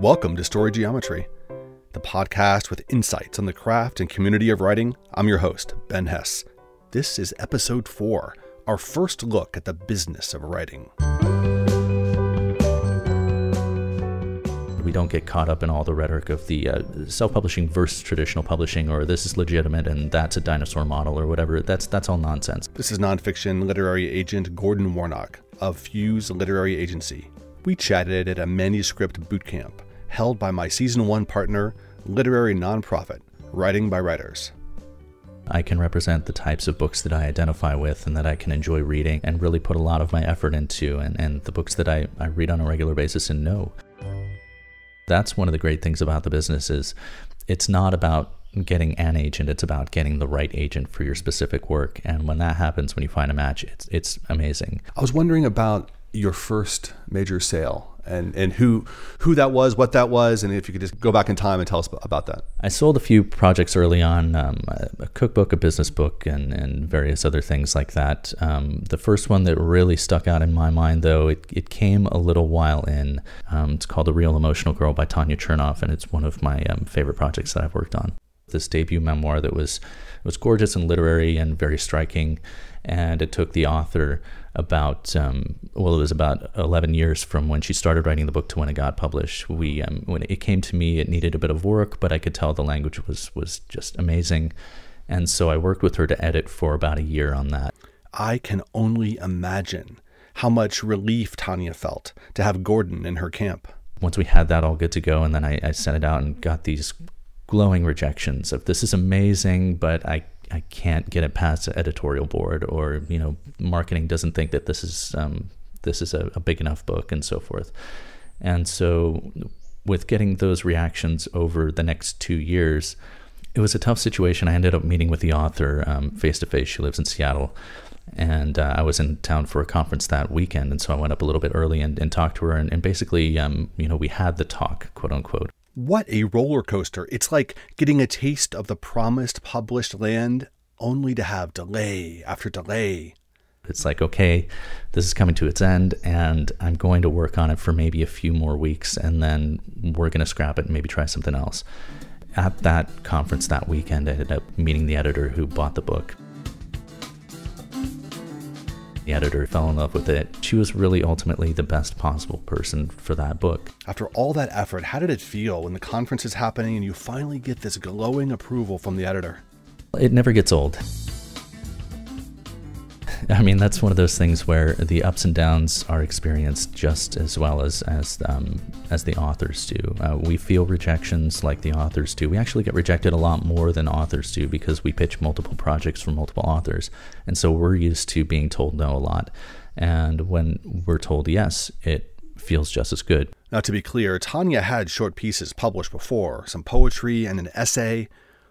Welcome to Story Geometry, the podcast with insights on the craft and community of writing. I'm your host, Ben Hess. This is episode four, our first look at the business of writing. We don't get caught up in all the rhetoric of the uh, self publishing versus traditional publishing, or this is legitimate and that's a dinosaur model, or whatever. That's, that's all nonsense. This is nonfiction literary agent Gordon Warnock of Fuse Literary Agency. We chatted at a manuscript boot camp held by my season one partner, literary nonprofit, Writing by Writers. I can represent the types of books that I identify with and that I can enjoy reading and really put a lot of my effort into, and, and the books that I, I read on a regular basis and know. That's one of the great things about the business is it's not about getting an agent, it's about getting the right agent for your specific work. And when that happens, when you find a match, it's it's amazing. I was wondering about your first major sale and, and who who that was, what that was, and if you could just go back in time and tell us about that. I sold a few projects early on, um, a cookbook, a business book, and, and various other things like that. Um, the first one that really stuck out in my mind, though, it, it came a little while in. Um, it's called The Real Emotional Girl by Tanya Chernov, and it's one of my um, favorite projects that I've worked on. This debut memoir that was was gorgeous and literary and very striking, and it took the author about um, well, it was about 11 years from when she started writing the book to when it got published. We um, when it came to me, it needed a bit of work, but I could tell the language was was just amazing, and so I worked with her to edit for about a year on that. I can only imagine how much relief Tanya felt to have Gordon in her camp. Once we had that all good to go, and then I, I sent it out and got these glowing rejections of this is amazing, but I I can't get it past the editorial board, or you know, marketing doesn't think that this is um, this is a, a big enough book, and so forth. And so, with getting those reactions over the next two years, it was a tough situation. I ended up meeting with the author face to face. She lives in Seattle, and uh, I was in town for a conference that weekend, and so I went up a little bit early and, and talked to her, and, and basically, um, you know, we had the talk, quote unquote. What a roller coaster. It's like getting a taste of the promised published land only to have delay after delay. It's like, okay, this is coming to its end, and I'm going to work on it for maybe a few more weeks, and then we're going to scrap it and maybe try something else. At that conference that weekend, I ended up meeting the editor who bought the book. The editor fell in love with it. She was really ultimately the best possible person for that book. After all that effort, how did it feel when the conference is happening and you finally get this glowing approval from the editor? It never gets old. I mean, that's one of those things where the ups and downs are experienced just as well as as um, as the authors do. Uh, we feel rejections like the authors do. We actually get rejected a lot more than authors do because we pitch multiple projects for multiple authors, and so we're used to being told no a lot. And when we're told yes, it feels just as good. Now, to be clear, Tanya had short pieces published before, some poetry and an essay,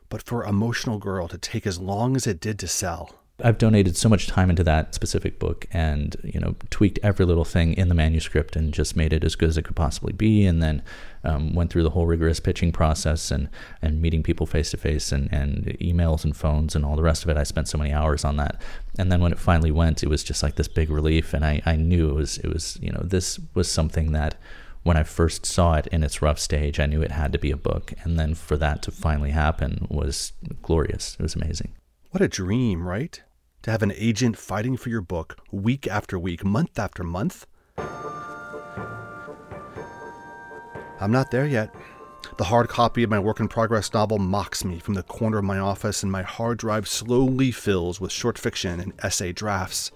but for Emotional Girl to take as long as it did to sell I've donated so much time into that specific book and, you know, tweaked every little thing in the manuscript and just made it as good as it could possibly be. And then um, went through the whole rigorous pitching process and, and meeting people face to face and, emails and phones and all the rest of it. I spent so many hours on that. And then when it finally went, it was just like this big relief. And I, I knew it was, it was, you know, this was something that when I first saw it in its rough stage, I knew it had to be a book. And then for that to finally happen was glorious. It was amazing. What a dream, right? To have an agent fighting for your book week after week, month after month? I'm not there yet. The hard copy of my work in progress novel mocks me from the corner of my office, and my hard drive slowly fills with short fiction and essay drafts.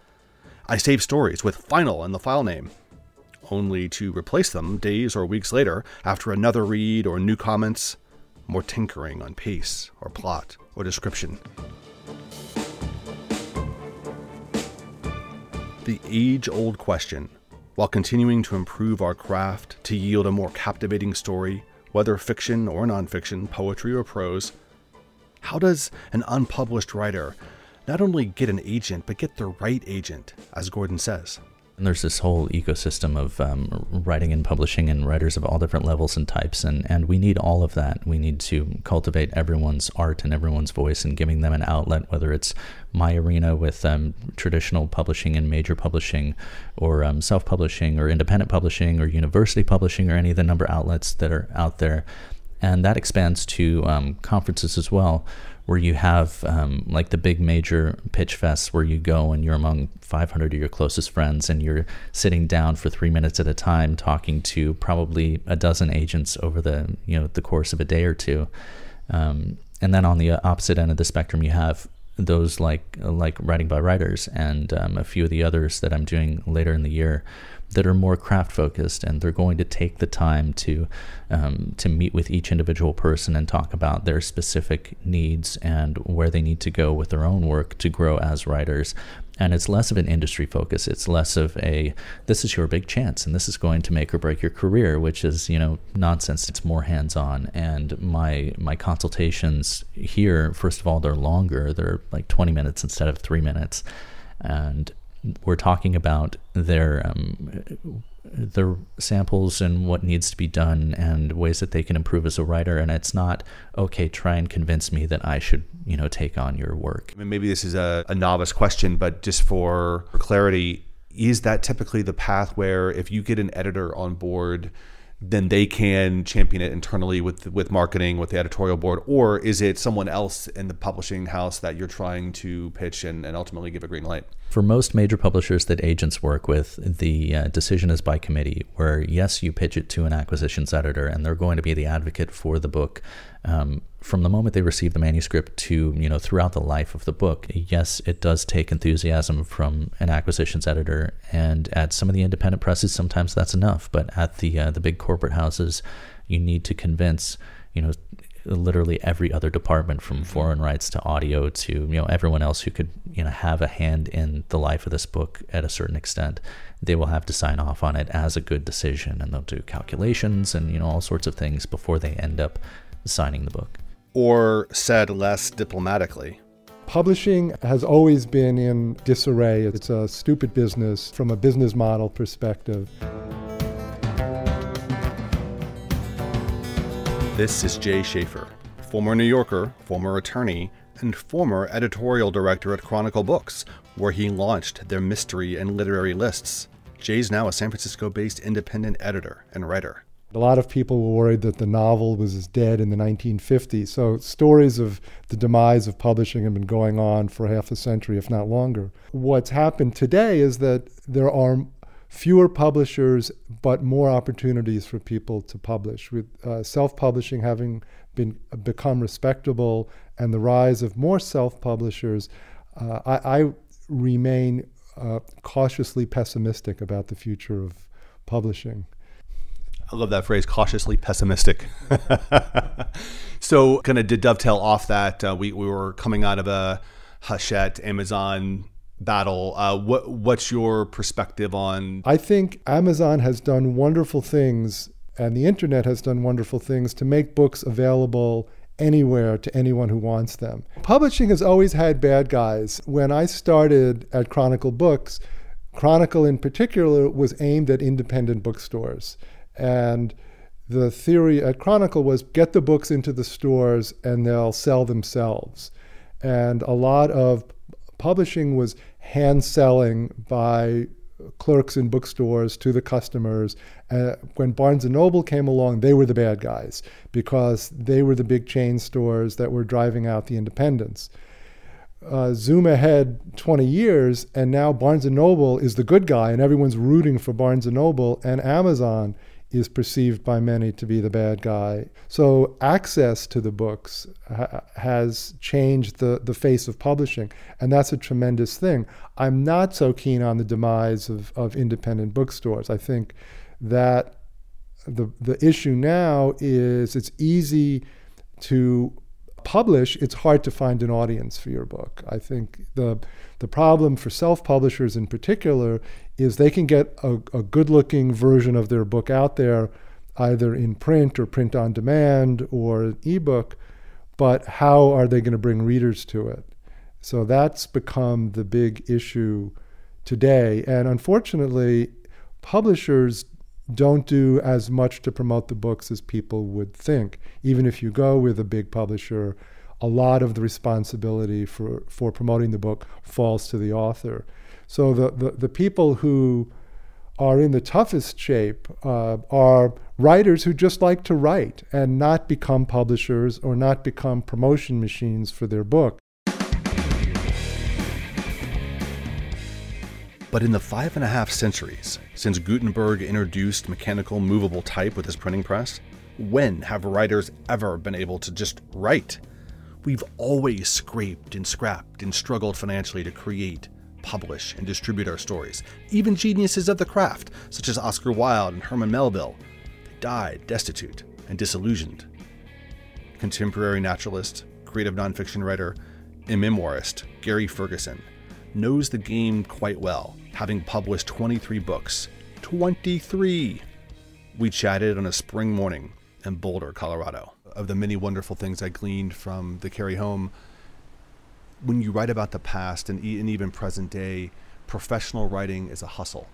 I save stories with final in the file name, only to replace them days or weeks later after another read or new comments, more tinkering on pace or plot or description. The age old question while continuing to improve our craft to yield a more captivating story, whether fiction or nonfiction, poetry or prose. How does an unpublished writer not only get an agent, but get the right agent, as Gordon says? And there's this whole ecosystem of um, writing and publishing and writers of all different levels and types, and, and we need all of that. We need to cultivate everyone's art and everyone's voice and giving them an outlet, whether it's my arena with um, traditional publishing and major publishing, or um, self publishing, or independent publishing, or university publishing, or any of the number outlets that are out there. And that expands to um, conferences as well where you have um, like the big major pitch fests where you go and you're among 500 of your closest friends and you're sitting down for three minutes at a time talking to probably a dozen agents over the you know the course of a day or two. Um, and then on the opposite end of the spectrum you have those like like writing by writers and um, a few of the others that I'm doing later in the year that are more craft focused and they're going to take the time to um, to meet with each individual person and talk about their specific needs and where they need to go with their own work to grow as writers. And it's less of an industry focus. It's less of a this is your big chance and this is going to make or break your career which is you know nonsense. It's more hands on and my my consultations here first of all they're longer. They're like 20 minutes instead of 3 minutes. And we're talking about their um, their samples and what needs to be done and ways that they can improve as a writer. And it's not okay try and convince me that i should you know take on your work. I mean, maybe this is a, a novice question but just for, for clarity is that typically the path where if you get an editor on board then they can champion it internally with with marketing with the editorial board or is it someone else in the publishing house that you're trying to pitch and, and ultimately give a green light? For most major publishers that agents work with the uh, decision is by committee where yes you pitch it to an acquisitions editor and they're going to be the advocate for the book um, from the moment they receive the manuscript to you know throughout the life of the book yes it does take enthusiasm from an acquisitions editor and at some of the independent presses sometimes that's enough but at the uh, the big corporate houses you need to convince you know literally every other department from mm-hmm. foreign rights to audio to you know everyone else who could you know have a hand in the life of this book at a certain extent they will have to sign off on it as a good decision and they'll do calculations and you know all sorts of things before they end up signing the book or said less diplomatically. Publishing has always been in disarray. It's a stupid business from a business model perspective. This is Jay Schaefer, former New Yorker, former attorney, and former editorial director at Chronicle Books, where he launched their mystery and literary lists. Jay's now a San Francisco based independent editor and writer. A lot of people were worried that the novel was dead in the 1950s. So stories of the demise of publishing have been going on for half a century, if not longer. What's happened today is that there are fewer publishers, but more opportunities for people to publish. With uh, self-publishing having been become respectable and the rise of more self-publishers, uh, I, I, remain uh, cautiously pessimistic about the future of publishing. I love that phrase, cautiously pessimistic. so, kind of to dovetail off that, uh, we, we were coming out of a Hachette Amazon battle. Uh, what what's your perspective on? I think Amazon has done wonderful things, and the internet has done wonderful things to make books available anywhere to anyone who wants them. Publishing has always had bad guys. When I started at Chronicle Books, Chronicle in particular was aimed at independent bookstores. And the theory at Chronicle was get the books into the stores and they'll sell themselves. And a lot of publishing was hand selling by clerks in bookstores to the customers. Uh, when Barnes and Noble came along, they were the bad guys because they were the big chain stores that were driving out the independents. Uh, zoom ahead 20 years, and now Barnes and Noble is the good guy, and everyone's rooting for Barnes and Noble, and Amazon is perceived by many to be the bad guy. So access to the books ha- has changed the, the face of publishing, and that's a tremendous thing. I'm not so keen on the demise of, of independent bookstores. I think that the the issue now is it's easy to publish, it's hard to find an audience for your book. I think the the problem for self-publishers in particular is they can get a, a good-looking version of their book out there, either in print or print on demand or an ebook, but how are they going to bring readers to it? So that's become the big issue today. And unfortunately, publishers don't do as much to promote the books as people would think. Even if you go with a big publisher, a lot of the responsibility for, for promoting the book falls to the author. So the, the, the people who are in the toughest shape uh, are writers who just like to write and not become publishers or not become promotion machines for their book. But in the five and a half centuries since Gutenberg introduced mechanical movable type with his printing press, when have writers ever been able to just write? We've always scraped and scrapped and struggled financially to create, publish, and distribute our stories. Even geniuses of the craft, such as Oscar Wilde and Herman Melville, died destitute and disillusioned. Contemporary naturalist, creative nonfiction writer, and memoirist Gary Ferguson knows the game quite well, having published 23 books. 23! We chatted on a spring morning in Boulder, Colorado. Of the many wonderful things I gleaned from the carry home, when you write about the past and, and even present day, professional writing is a hustle.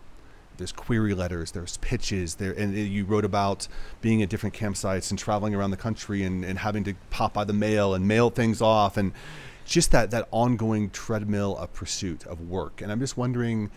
There's query letters, there's pitches, there, and you wrote about being at different campsites and traveling around the country and, and having to pop by the mail and mail things off and just that that ongoing treadmill of pursuit of work. And I'm just wondering,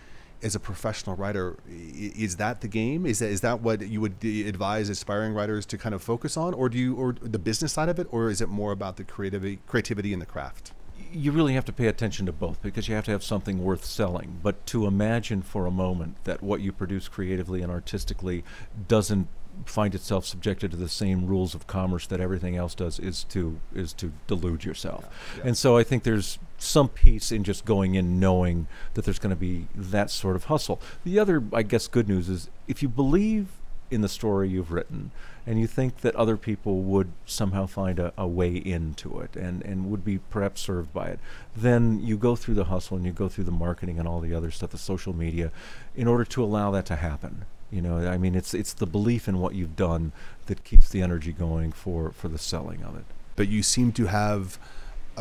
as a professional writer, is that the game? Is that is that what you would advise aspiring writers to kind of focus on, or do you or the business side of it, or is it more about the creativity creativity in the craft? you really have to pay attention to both because you have to have something worth selling. But to imagine for a moment that what you produce creatively and artistically doesn't find itself subjected to the same rules of commerce that everything else does is to is to delude yourself. Yeah, yeah. And so I think there's some peace in just going in knowing that there's going to be that sort of hustle. The other I guess good news is if you believe in the story you've written and you think that other people would somehow find a, a way into it and, and would be perhaps served by it, then you go through the hustle and you go through the marketing and all the other stuff, the social media, in order to allow that to happen. You know, I mean, it's it's the belief in what you've done that keeps the energy going for for the selling of it. But you seem to have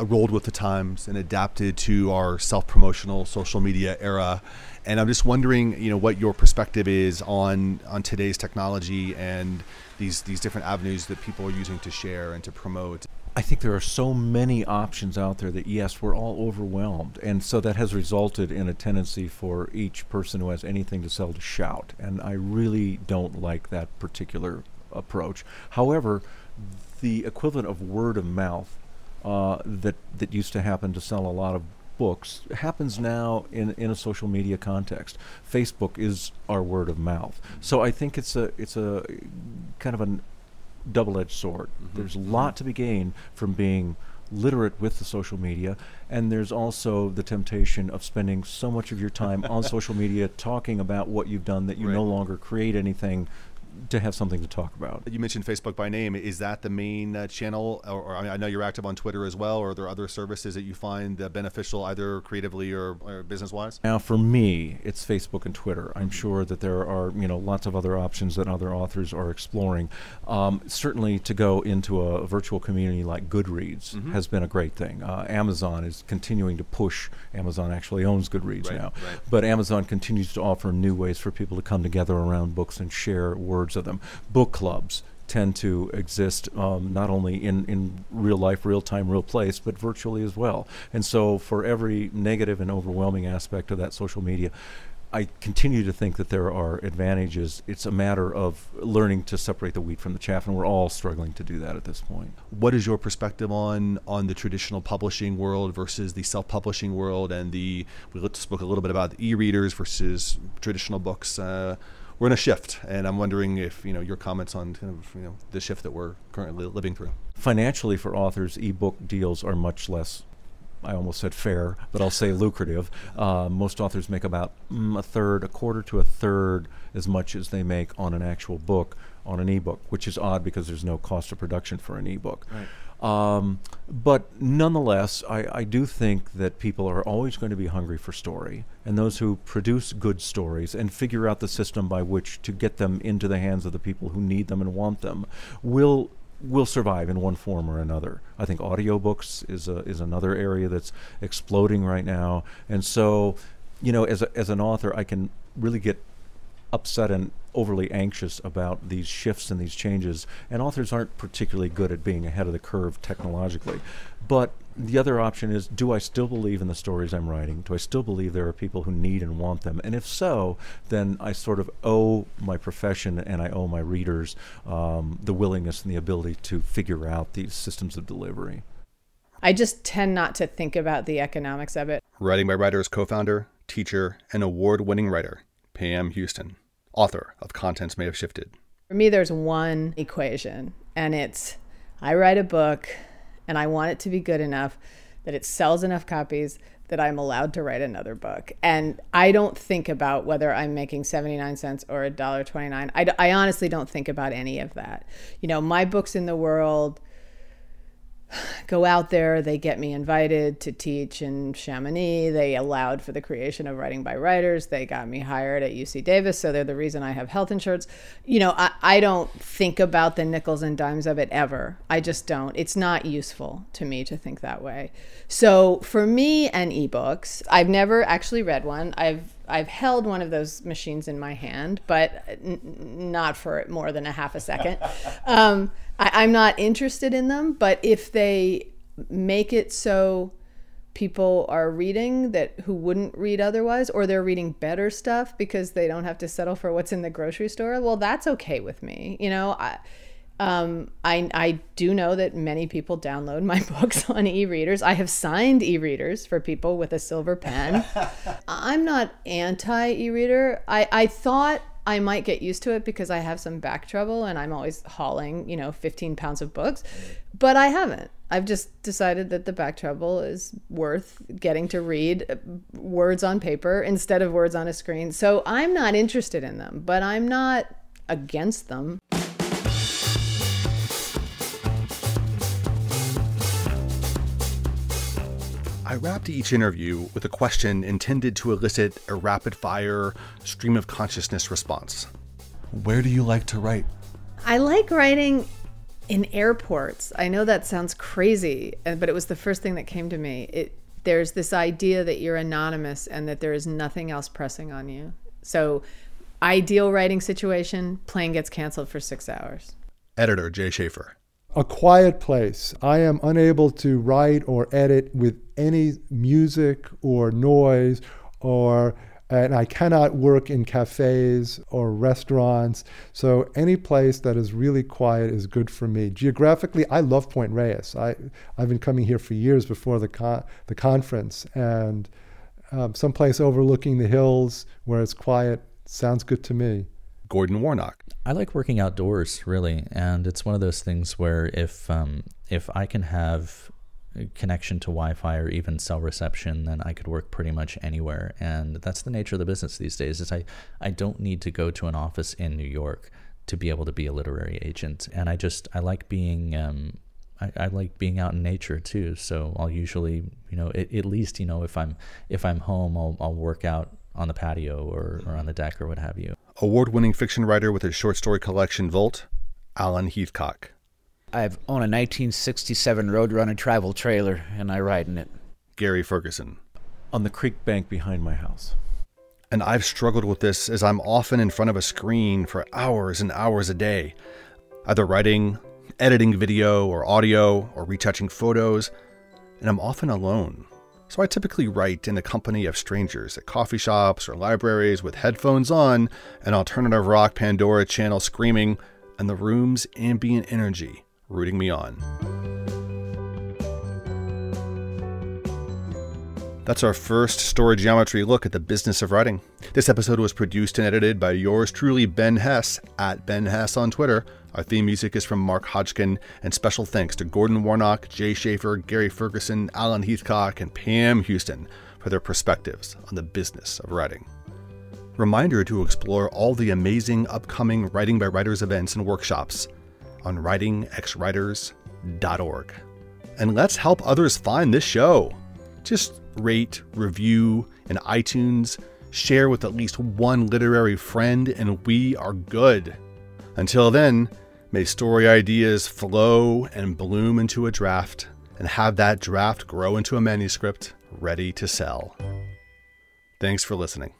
Uh, rolled with the times and adapted to our self-promotional social media era. And I'm just wondering, you know, what your perspective is on on today's technology and these these different avenues that people are using to share and to promote. I think there are so many options out there that yes, we're all overwhelmed, and so that has resulted in a tendency for each person who has anything to sell to shout, and I really don't like that particular approach. However, the equivalent of word of mouth uh, that that used to happen to sell a lot of books happens now in, in a social media context. Facebook is our word of mouth. So I think it's a it's a kind of a double-edged sword. Mm-hmm. There's a lot to be gained from being literate with the social media and there's also the temptation of spending so much of your time on social media talking about what you've done that you right. no longer create anything to have something to talk about. You mentioned Facebook by name. Is that the main uh, channel? Or, or, I know you're active on Twitter as well. Or are there other services that you find uh, beneficial either creatively or, or business wise? Now, for me, it's Facebook and Twitter. I'm sure that there are you know lots of other options that other authors are exploring. Um, certainly, to go into a, virtual community like Goodreads mm-hmm. has been a great thing. Uh, Amazon is continuing to push. Amazon actually owns Goodreads right, now, right. but Amazon continues to offer new ways for people to come together around books and share words of them. Book clubs tend to exist um, not only in, in real life, real time, real place, but virtually as well. And so, for every negative and overwhelming aspect of that social media, I continue to think that there are advantages. It's a matter of learning to separate the wheat from the chaff, and we're all struggling to do that at this point. What is your perspective on on the traditional publishing world versus the self-publishing world, and the we spoke a little bit about e-readers versus traditional books? Uh, we're in a shift, and I'm wondering if you know your comments on kind of you know the shift that we're currently living through. Financially, for authors, ebook deals are much less. I almost said fair, but I'll say lucrative. Uh, most authors make about mm, a third, a quarter to a third as much as they make on an actual book on an ebook, which is odd because there's no cost of production for an ebook. Right. Um, but nonetheless, I, I, do think that people are always going to be hungry for story, and those who produce good stories and figure out the system by which to get them into the hands of the people who need them and want them will will survive in one form or another. I think audiobooks is a, is another area that's exploding right now, and so you know, as a, as an author, I can really get upset and overly anxious about these shifts and these changes. And authors aren't particularly good at being ahead of the curve technologically. But the other option is do I still believe in the stories I'm writing? Do I still believe there are people who need and want them? And if so, then I sort of owe my profession and I owe my readers um, the willingness and the ability to figure out these systems of delivery. I just tend not to think about the economics of it. Writing by Writers co founder, teacher, and award winning writer, Pam Houston, author of Contents May Have Shifted. For me, there's one equation, and it's I write a book and I want it to be good enough that it sells enough copies that I'm allowed to write another book. And I don't think about whether I'm making 79 cents or $1.29. I, I honestly don't think about any of that. You know, my books in the world go out there. They get me invited to teach in Chamonix. They allowed for the creation of Writing by Writers. They got me hired at UC Davis, so they're the reason I have health insurance. You know, I, I don't think about the nickels and dimes of it ever. I just don't. It's not useful to me to think that way. So for me and ebooks, I've never actually read one. I've I've held one of those machines in my hand, but n- not for more than a half a second. Um, I, I'm not interested in them, but if they make it so people are reading that who wouldn't read otherwise or they're reading better stuff because they don't have to settle for what's in the grocery store well that's okay with me you know I, um, I, I do know that many people download my books on e-readers i have signed e-readers for people with a silver pen i'm not anti e-reader I, I thought I might get used to it because I have some back trouble and I'm always hauling, you know, 15 pounds of books. But I haven't. I've just decided that the back trouble is worth getting to read uh, words on paper instead of words on a screen. So I'm not interested in them, but I'm not against them. I wrapped each interview with a question intended to elicit a rapid fire stream of consciousness response. Where do you like to write? I like writing in airports. I know that sounds crazy, uh, but it was the first thing that came to me. It there's this idea that you're anonymous and that there is nothing else pressing on you. So, ideal writing situation, plane gets canceled for 6 hours. Editor Jay Schaefer a quiet place. I am unable to write or edit with any music or noise or and I cannot work in cafes or restaurants. So any place that is really quiet is good for me. Geographically, I love Point Reyes. I I've been coming here for years before the con- the conference, and um, someplace overlooking the hills where it's quiet sounds good to me. Gordon Warnock. I like working outdoors, really, and it's one of those things where if um, if I can have a connection to Wi-Fi or even cell reception, then I could work pretty much anywhere. And that's the nature of the business these days. Is I I don't need to go to an office in New York to be able to be a literary agent, and I just I like being. Um, I, like being out in nature too, so I'll usually, you know, at least, you know, if I'm if I'm home, I'll I'll work out on the patio or, or on the deck or what have you. Award winning fiction writer with his short story collection Volt, Alan Heathcock. I own a 1967 Roadrunner travel trailer and I ride in it. Gary Ferguson. On the creek bank behind my house. And I've struggled with this as I'm often in front of a screen for hours and hours a day, either writing, editing video or audio, or retouching photos, and I'm often alone. So I typically write in the company of strangers at coffee shops or libraries with headphones on, an alternative rock Pandora channel screaming, and the room's ambient energy rooting me on. That's our first story geometry look at the business of writing. This episode was produced and edited by yours truly, Ben Hess, at Ben Hess on Twitter. Our theme music is from Mark Hodgkin, and special thanks to Gordon Warnock, Jay Schaefer, Gary Ferguson, Alan Heathcock, and Pam Houston for their perspectives on the business of writing. Reminder to explore all the amazing upcoming Writing by Writers events and workshops on writingxwriters.org. And let's help others find this show. Just rate, review in iTunes, share with at least one literary friend, and we are good. Until then, may story ideas flow and bloom into a draft, and have that draft grow into a manuscript ready to sell. Thanks for listening.